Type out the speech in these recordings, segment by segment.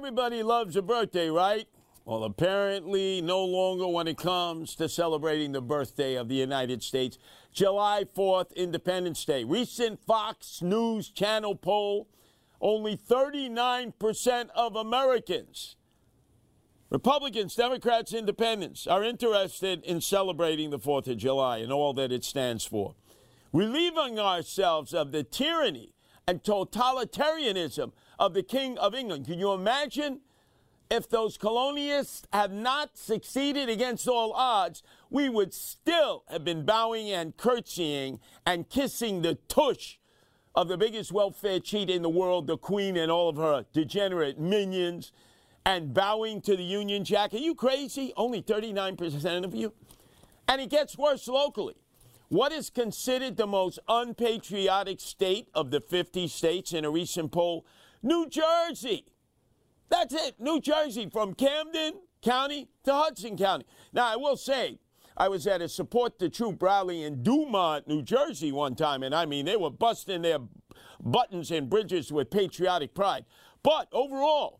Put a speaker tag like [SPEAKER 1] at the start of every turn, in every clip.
[SPEAKER 1] Everybody loves a birthday, right? Well, apparently, no longer when it comes to celebrating the birthday of the United States. July 4th, Independence Day. Recent Fox News Channel poll only 39% of Americans, Republicans, Democrats, Independents, are interested in celebrating the 4th of July and all that it stands for. Relieving ourselves of the tyranny and totalitarianism of the King of England. Can you imagine if those colonialists have not succeeded against all odds? We would still have been bowing and curtsying and kissing the tush of the biggest welfare cheat in the world, the Queen and all of her degenerate minions, and bowing to the Union Jack. Are you crazy? Only 39% of you. And it gets worse locally. What is considered the most unpatriotic state of the 50 states in a recent poll? New Jersey. That's it, New Jersey, from Camden County to Hudson County. Now, I will say, I was at a support the troop rally in Dumont, New Jersey one time, and I mean, they were busting their buttons and bridges with patriotic pride. But overall,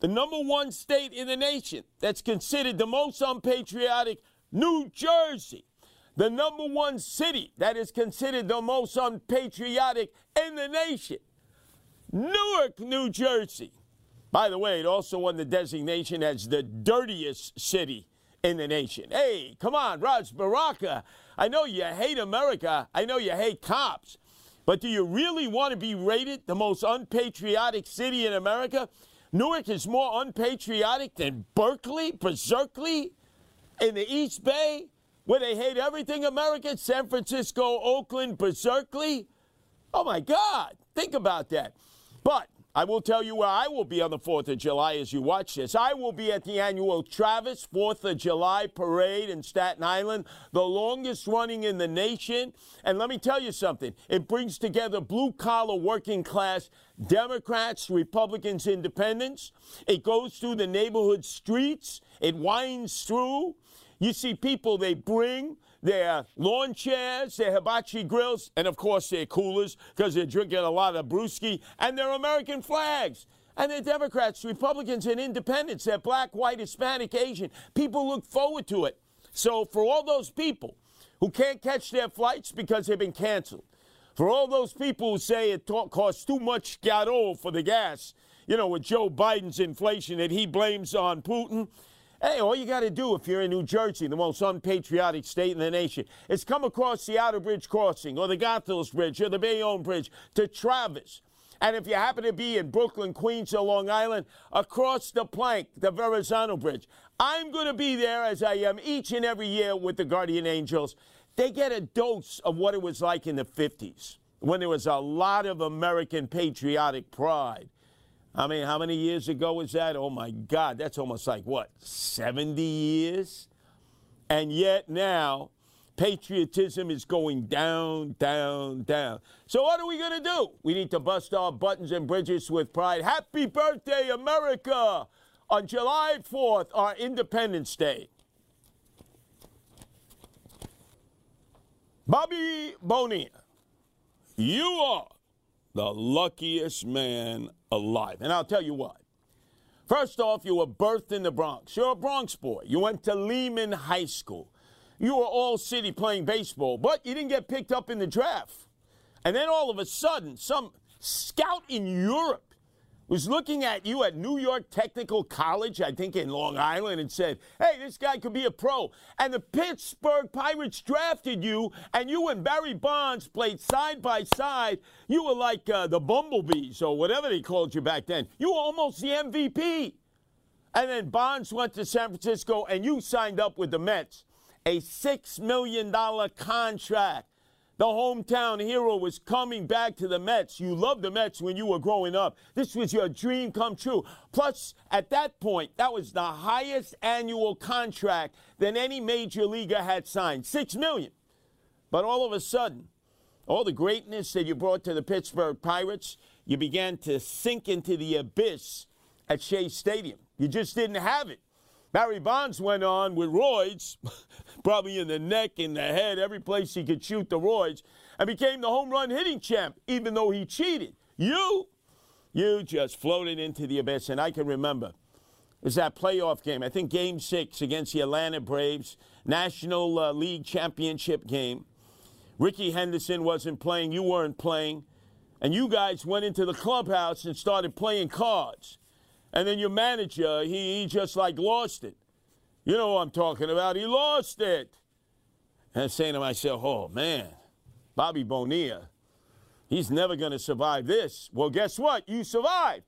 [SPEAKER 1] the number one state in the nation that's considered the most unpatriotic, New Jersey. The number one city that is considered the most unpatriotic in the nation, Newark, New Jersey. By the way, it also won the designation as the dirtiest city in the nation. Hey, come on, Ras Baraka. I know you hate America. I know you hate cops. But do you really want to be rated the most unpatriotic city in America? Newark is more unpatriotic than Berkeley, Berkeley, in the East Bay, where they hate everything American, San Francisco, Oakland, Berkeley. Oh my God, think about that. But I will tell you where I will be on the 4th of July as you watch this. I will be at the annual Travis 4th of July parade in Staten Island, the longest running in the nation. And let me tell you something it brings together blue collar working class Democrats, Republicans, Independents. It goes through the neighborhood streets, it winds through. You see people they bring their lawn chairs, their hibachi grills, and of course their coolers because they're drinking a lot of brewski, and their American flags. And they're Democrats, Republicans, and Independents. They're black, white, Hispanic, Asian. People look forward to it. So for all those people who can't catch their flights because they've been canceled, for all those people who say it costs too much gato for the gas, you know, with Joe Biden's inflation that he blames on Putin, Hey, all you got to do if you're in New Jersey, the most unpatriotic state in the nation, is come across the Outerbridge Crossing or the Goethals Bridge or the Bayonne Bridge to Travis. And if you happen to be in Brooklyn, Queens, or Long Island, across the plank, the Verrazano Bridge, I'm going to be there as I am each and every year with the Guardian Angels. They get a dose of what it was like in the 50s when there was a lot of American patriotic pride. I mean, how many years ago was that? Oh my God, that's almost like what, 70 years? And yet now, patriotism is going down, down, down. So, what are we going to do? We need to bust our buttons and bridges with pride. Happy birthday, America! On July 4th, our Independence Day. Bobby Bonilla, you are the luckiest man alive. And I'll tell you why. First off, you were birthed in the Bronx. You're a Bronx boy. You went to Lehman High School. You were all city playing baseball, but you didn't get picked up in the draft. And then all of a sudden, some scout in Europe was looking at you at New York Technical College, I think in Long Island, and said, hey, this guy could be a pro. And the Pittsburgh Pirates drafted you, and you and Barry Bonds played side by side. You were like uh, the Bumblebees or whatever they called you back then. You were almost the MVP. And then Bonds went to San Francisco, and you signed up with the Mets. A $6 million contract. The hometown hero was coming back to the Mets. You loved the Mets when you were growing up. This was your dream come true. Plus, at that point, that was the highest annual contract that any major leaguer had signed six million. But all of a sudden, all the greatness that you brought to the Pittsburgh Pirates, you began to sink into the abyss at Shea Stadium. You just didn't have it. Barry Bonds went on with roids, probably in the neck, in the head, every place he could shoot the roids, and became the home run hitting champ, even though he cheated. You, you just floated into the abyss. And I can remember, it was that playoff game, I think game six against the Atlanta Braves, National uh, League Championship game. Rickey Henderson wasn't playing, you weren't playing, and you guys went into the clubhouse and started playing cards. And then your manager, he, he just like lost it. You know what I'm talking about. He lost it. And I'm saying to myself, oh man, Bobby Bonilla, he's never going to survive this. Well, guess what? You survived.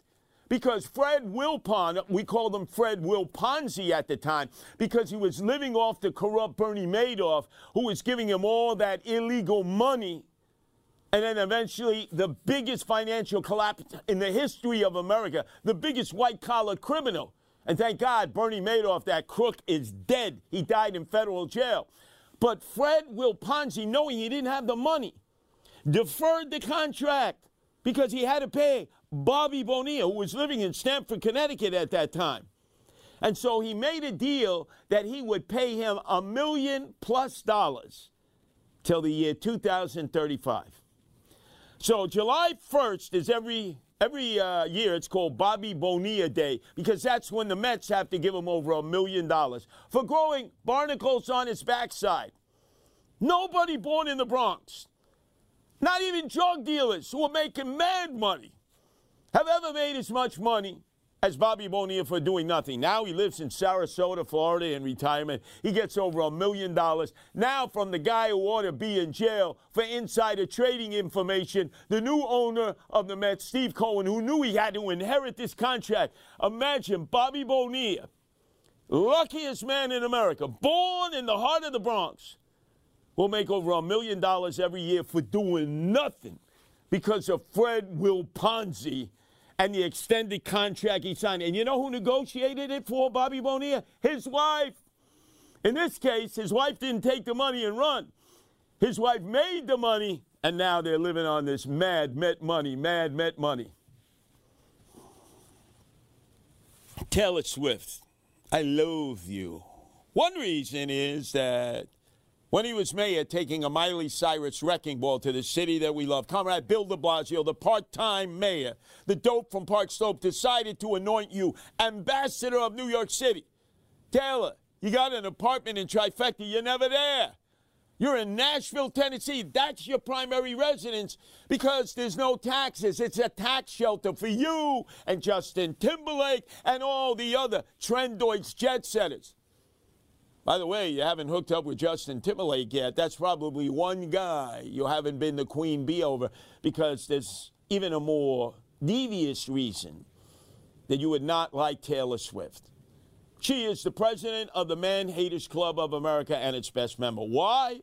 [SPEAKER 1] Because Fred Wilpon, we called him Fred Wilponzi at the time, because he was living off the corrupt Bernie Madoff, who was giving him all that illegal money and then eventually, the biggest financial collapse in the history of America, the biggest white collar criminal. And thank God, Bernie Madoff, that crook, is dead. He died in federal jail. But Fred Wilponzi, knowing he didn't have the money, deferred the contract because he had to pay Bobby Bonilla, who was living in Stamford, Connecticut at that time. And so he made a deal that he would pay him a million plus dollars till the year 2035. So July 1st is every every uh, year. It's called Bobby Bonilla Day because that's when the Mets have to give him over a million dollars for growing barnacles on his backside. Nobody born in the Bronx, not even drug dealers who are making mad money, have ever made as much money as Bobby Bonilla for doing nothing. Now he lives in Sarasota, Florida in retirement. He gets over a million dollars. Now from the guy who ought to be in jail for insider trading information, the new owner of the Mets, Steve Cohen, who knew he had to inherit this contract. Imagine Bobby Bonilla, luckiest man in America, born in the heart of the Bronx, will make over a million dollars every year for doing nothing because of Fred Wilponzi and the extended contract he signed. And you know who negotiated it for Bobby Bonilla? His wife. In this case, his wife didn't take the money and run. His wife made the money, and now they're living on this mad Met money, mad Met money. Taylor Swift, I loathe you. One reason is that when he was mayor, taking a Miley Cyrus wrecking ball to the city that we love, Comrade Bill de Blasio, the part time mayor, the dope from Park Slope, decided to anoint you ambassador of New York City. Taylor, you got an apartment in Tribeca, you're never there. You're in Nashville, Tennessee. That's your primary residence because there's no taxes. It's a tax shelter for you and Justin Timberlake and all the other trendoids jet setters. By the way, you haven't hooked up with Justin Timberlake yet. That's probably one guy you haven't been the queen bee over because there's even a more devious reason that you would not like Taylor Swift. She is the president of the Man Haters Club of America and its best member. Why?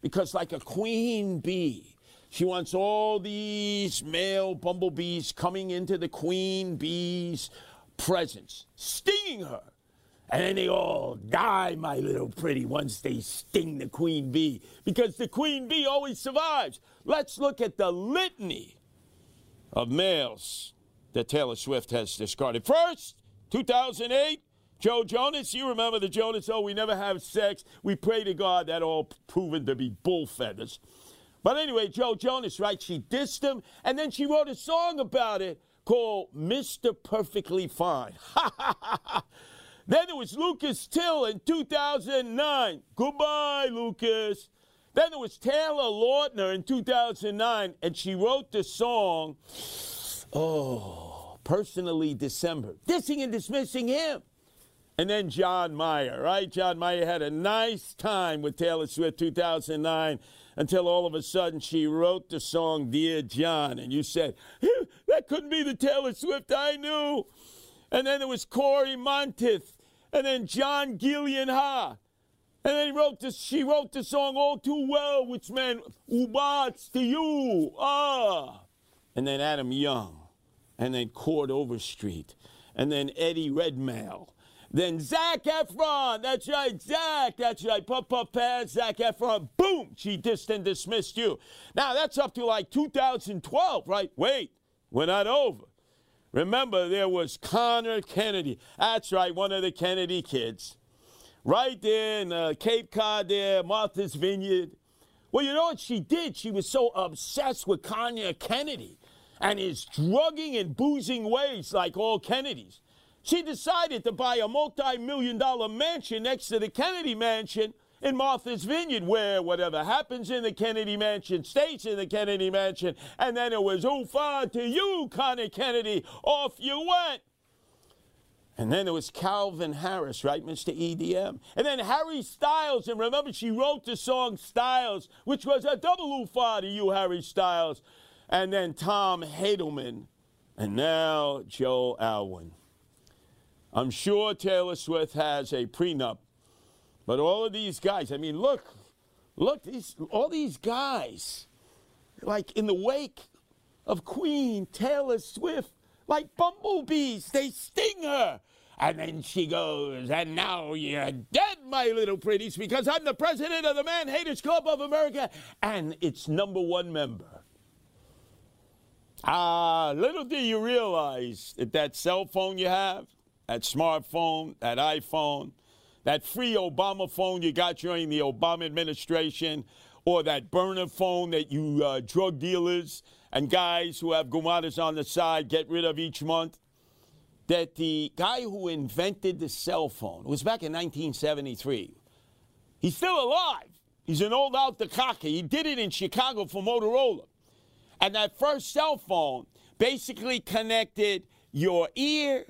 [SPEAKER 1] Because, like a queen bee, she wants all these male bumblebees coming into the queen bee's presence, stinging her and then they all die, my little pretty, once they sting the queen bee, because the queen bee always survives. Let's look at the litany of males that Taylor Swift has discarded. First, 2008, Joe Jonas. You remember the Jonas, oh, we never have sex. We pray to God that all proven to be bull feathers. But anyway, Joe Jonas, right? She dissed him, and then she wrote a song about it called Mr. Perfectly Fine. Then there was Lucas Till in 2009. Goodbye, Lucas. Then there was Taylor Lautner in 2009, and she wrote the song, Oh, Personally December, dissing and dismissing him. And then John Mayer, right? John Mayer had a nice time with Taylor Swift 2009 until all of a sudden she wrote the song Dear John. And you said, that couldn't be the Taylor Swift I knew. And then there was Cory Monteith. And then John Gyllenhaal. And then he wrote this, she wrote the song All Too Well, which meant Ubats to you. Ah. And then Adam Young. And then Chord Overstreet. And then Eddie Redmayne then Zac Efron, that's right, Zac, that's right, puff puff pass, Zac Efron, boom, she dissed and dismissed you. Now that's up to like 2012, right? Wait, we're not over. Remember, there was Conor Kennedy. That's right, one of the Kennedy kids. Right there in uh, Cape Cod there, Martha's Vineyard. Well, you know what she did? She was so obsessed with Conor Kennedy and his drugging and boozing ways like all Kennedys. She decided to buy a multi million dollar mansion next to the Kennedy Mansion in Martha's Vineyard, where whatever happens in the Kennedy Mansion stays in the Kennedy Mansion. And then it was, ooh, far to you, Conor Kennedy. Off you went. And then it was Calvin Harris, right, Mr. EDM? And then Harry Styles, and remember she wrote the song Styles, which was a double oofa to you, Harry Styles. And then Tom Hadelman, and now Joe Alwyn. I'm sure Taylor Swift has a prenup, but all of these guys, I mean, look, look, these, all these guys, like in the wake of Queen Taylor Swift, like bumblebees, they sting her. And then she goes, and now you're dead, my little pretties, because I'm the president of the Man Haters Club of America and its number one member. Ah, little do you realize that that cell phone you have, that smartphone, that iPhone, that free Obama phone you got during the Obama administration, or that burner phone that you uh, drug dealers and guys who have gumadas on the side get rid of each month. That the guy who invented the cell phone was back in 1973. He's still alive. He's an old out the cocker. He did it in Chicago for Motorola. And that first cell phone basically connected your ear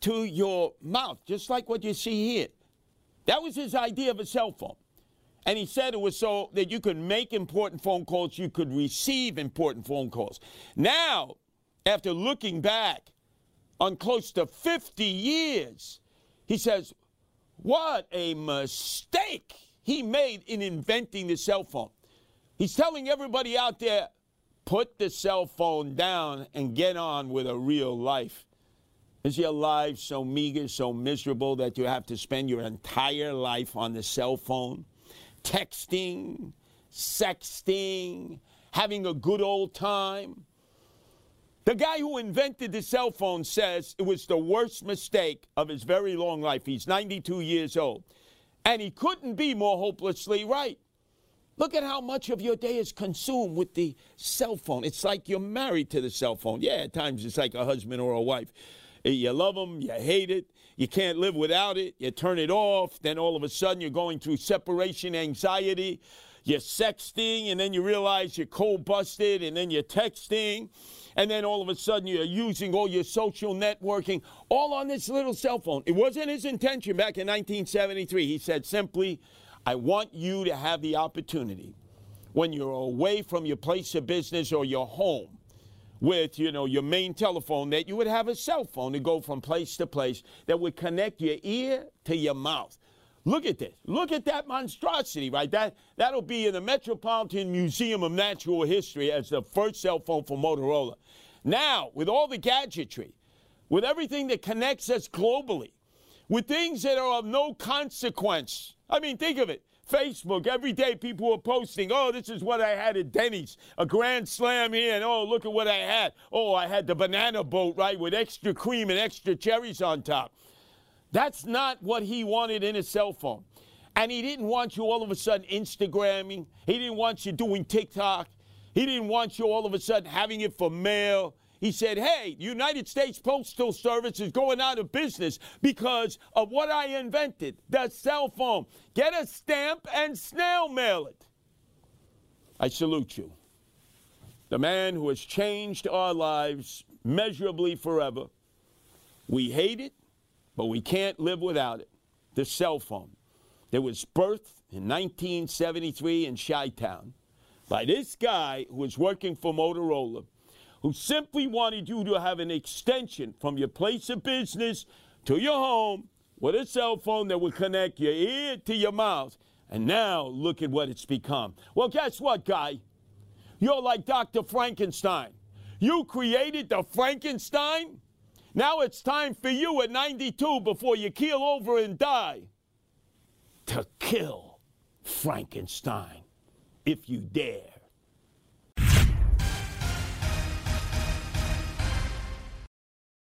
[SPEAKER 1] to your mouth, just like what you see here. That was his idea of a cell phone. And he said it was so that you could make important phone calls, you could receive important phone calls. Now, after looking back on close to 50 years, he says, What a mistake he made in inventing the cell phone. He's telling everybody out there, put the cell phone down and get on with a real life. Is your life so meager, so miserable that you have to spend your entire life on the cell phone, texting, sexting, having a good old time? The guy who invented the cell phone says it was the worst mistake of his very long life. He's 92 years old. And he couldn't be more hopelessly right. Look at how much of your day is consumed with the cell phone. It's like you're married to the cell phone. Yeah, at times it's like a husband or a wife. You love them, you hate it, you can't live without it, you turn it off, then all of a sudden you're going through separation anxiety, you're sexting, and then you realize you're cold busted, and then you're texting, and then all of a sudden you're using all your social networking, all on this little cell phone. It wasn't his intention back in 1973. He said simply, I want you to have the opportunity when you're away from your place of business or your home with you know your main telephone that you would have a cell phone to go from place to place that would connect your ear to your mouth. Look at this. Look at that monstrosity right? That that'll be in the metropolitan museum of natural history as the first cell phone for motorola. Now with all the gadgetry with everything that connects us globally with things that are of no consequence. I mean think of it Facebook, every day people were posting, oh, this is what I had at Denny's, a grand slam here, and oh, look at what I had. Oh, I had the banana boat, right, with extra cream and extra cherries on top. That's not what he wanted in his cell phone. And he didn't want you all of a sudden Instagramming. He didn't want you doing TikTok. He didn't want you all of a sudden having it for mail. He said, Hey, United States Postal Service is going out of business because of what I invented the cell phone. Get a stamp and snail mail it. I salute you. The man who has changed our lives measurably forever. We hate it, but we can't live without it. The cell phone. It was birthed in 1973 in Chi Town by this guy who was working for Motorola, who simply wanted you to have an extension from your place of business to your home with a cell phone that would connect your ear to your mouth. And now look at what it's become. Well, guess what, guy? You're like Dr. Frankenstein. You created the Frankenstein. Now it's time for you at 92 before you keel over and die to kill Frankenstein if you dare.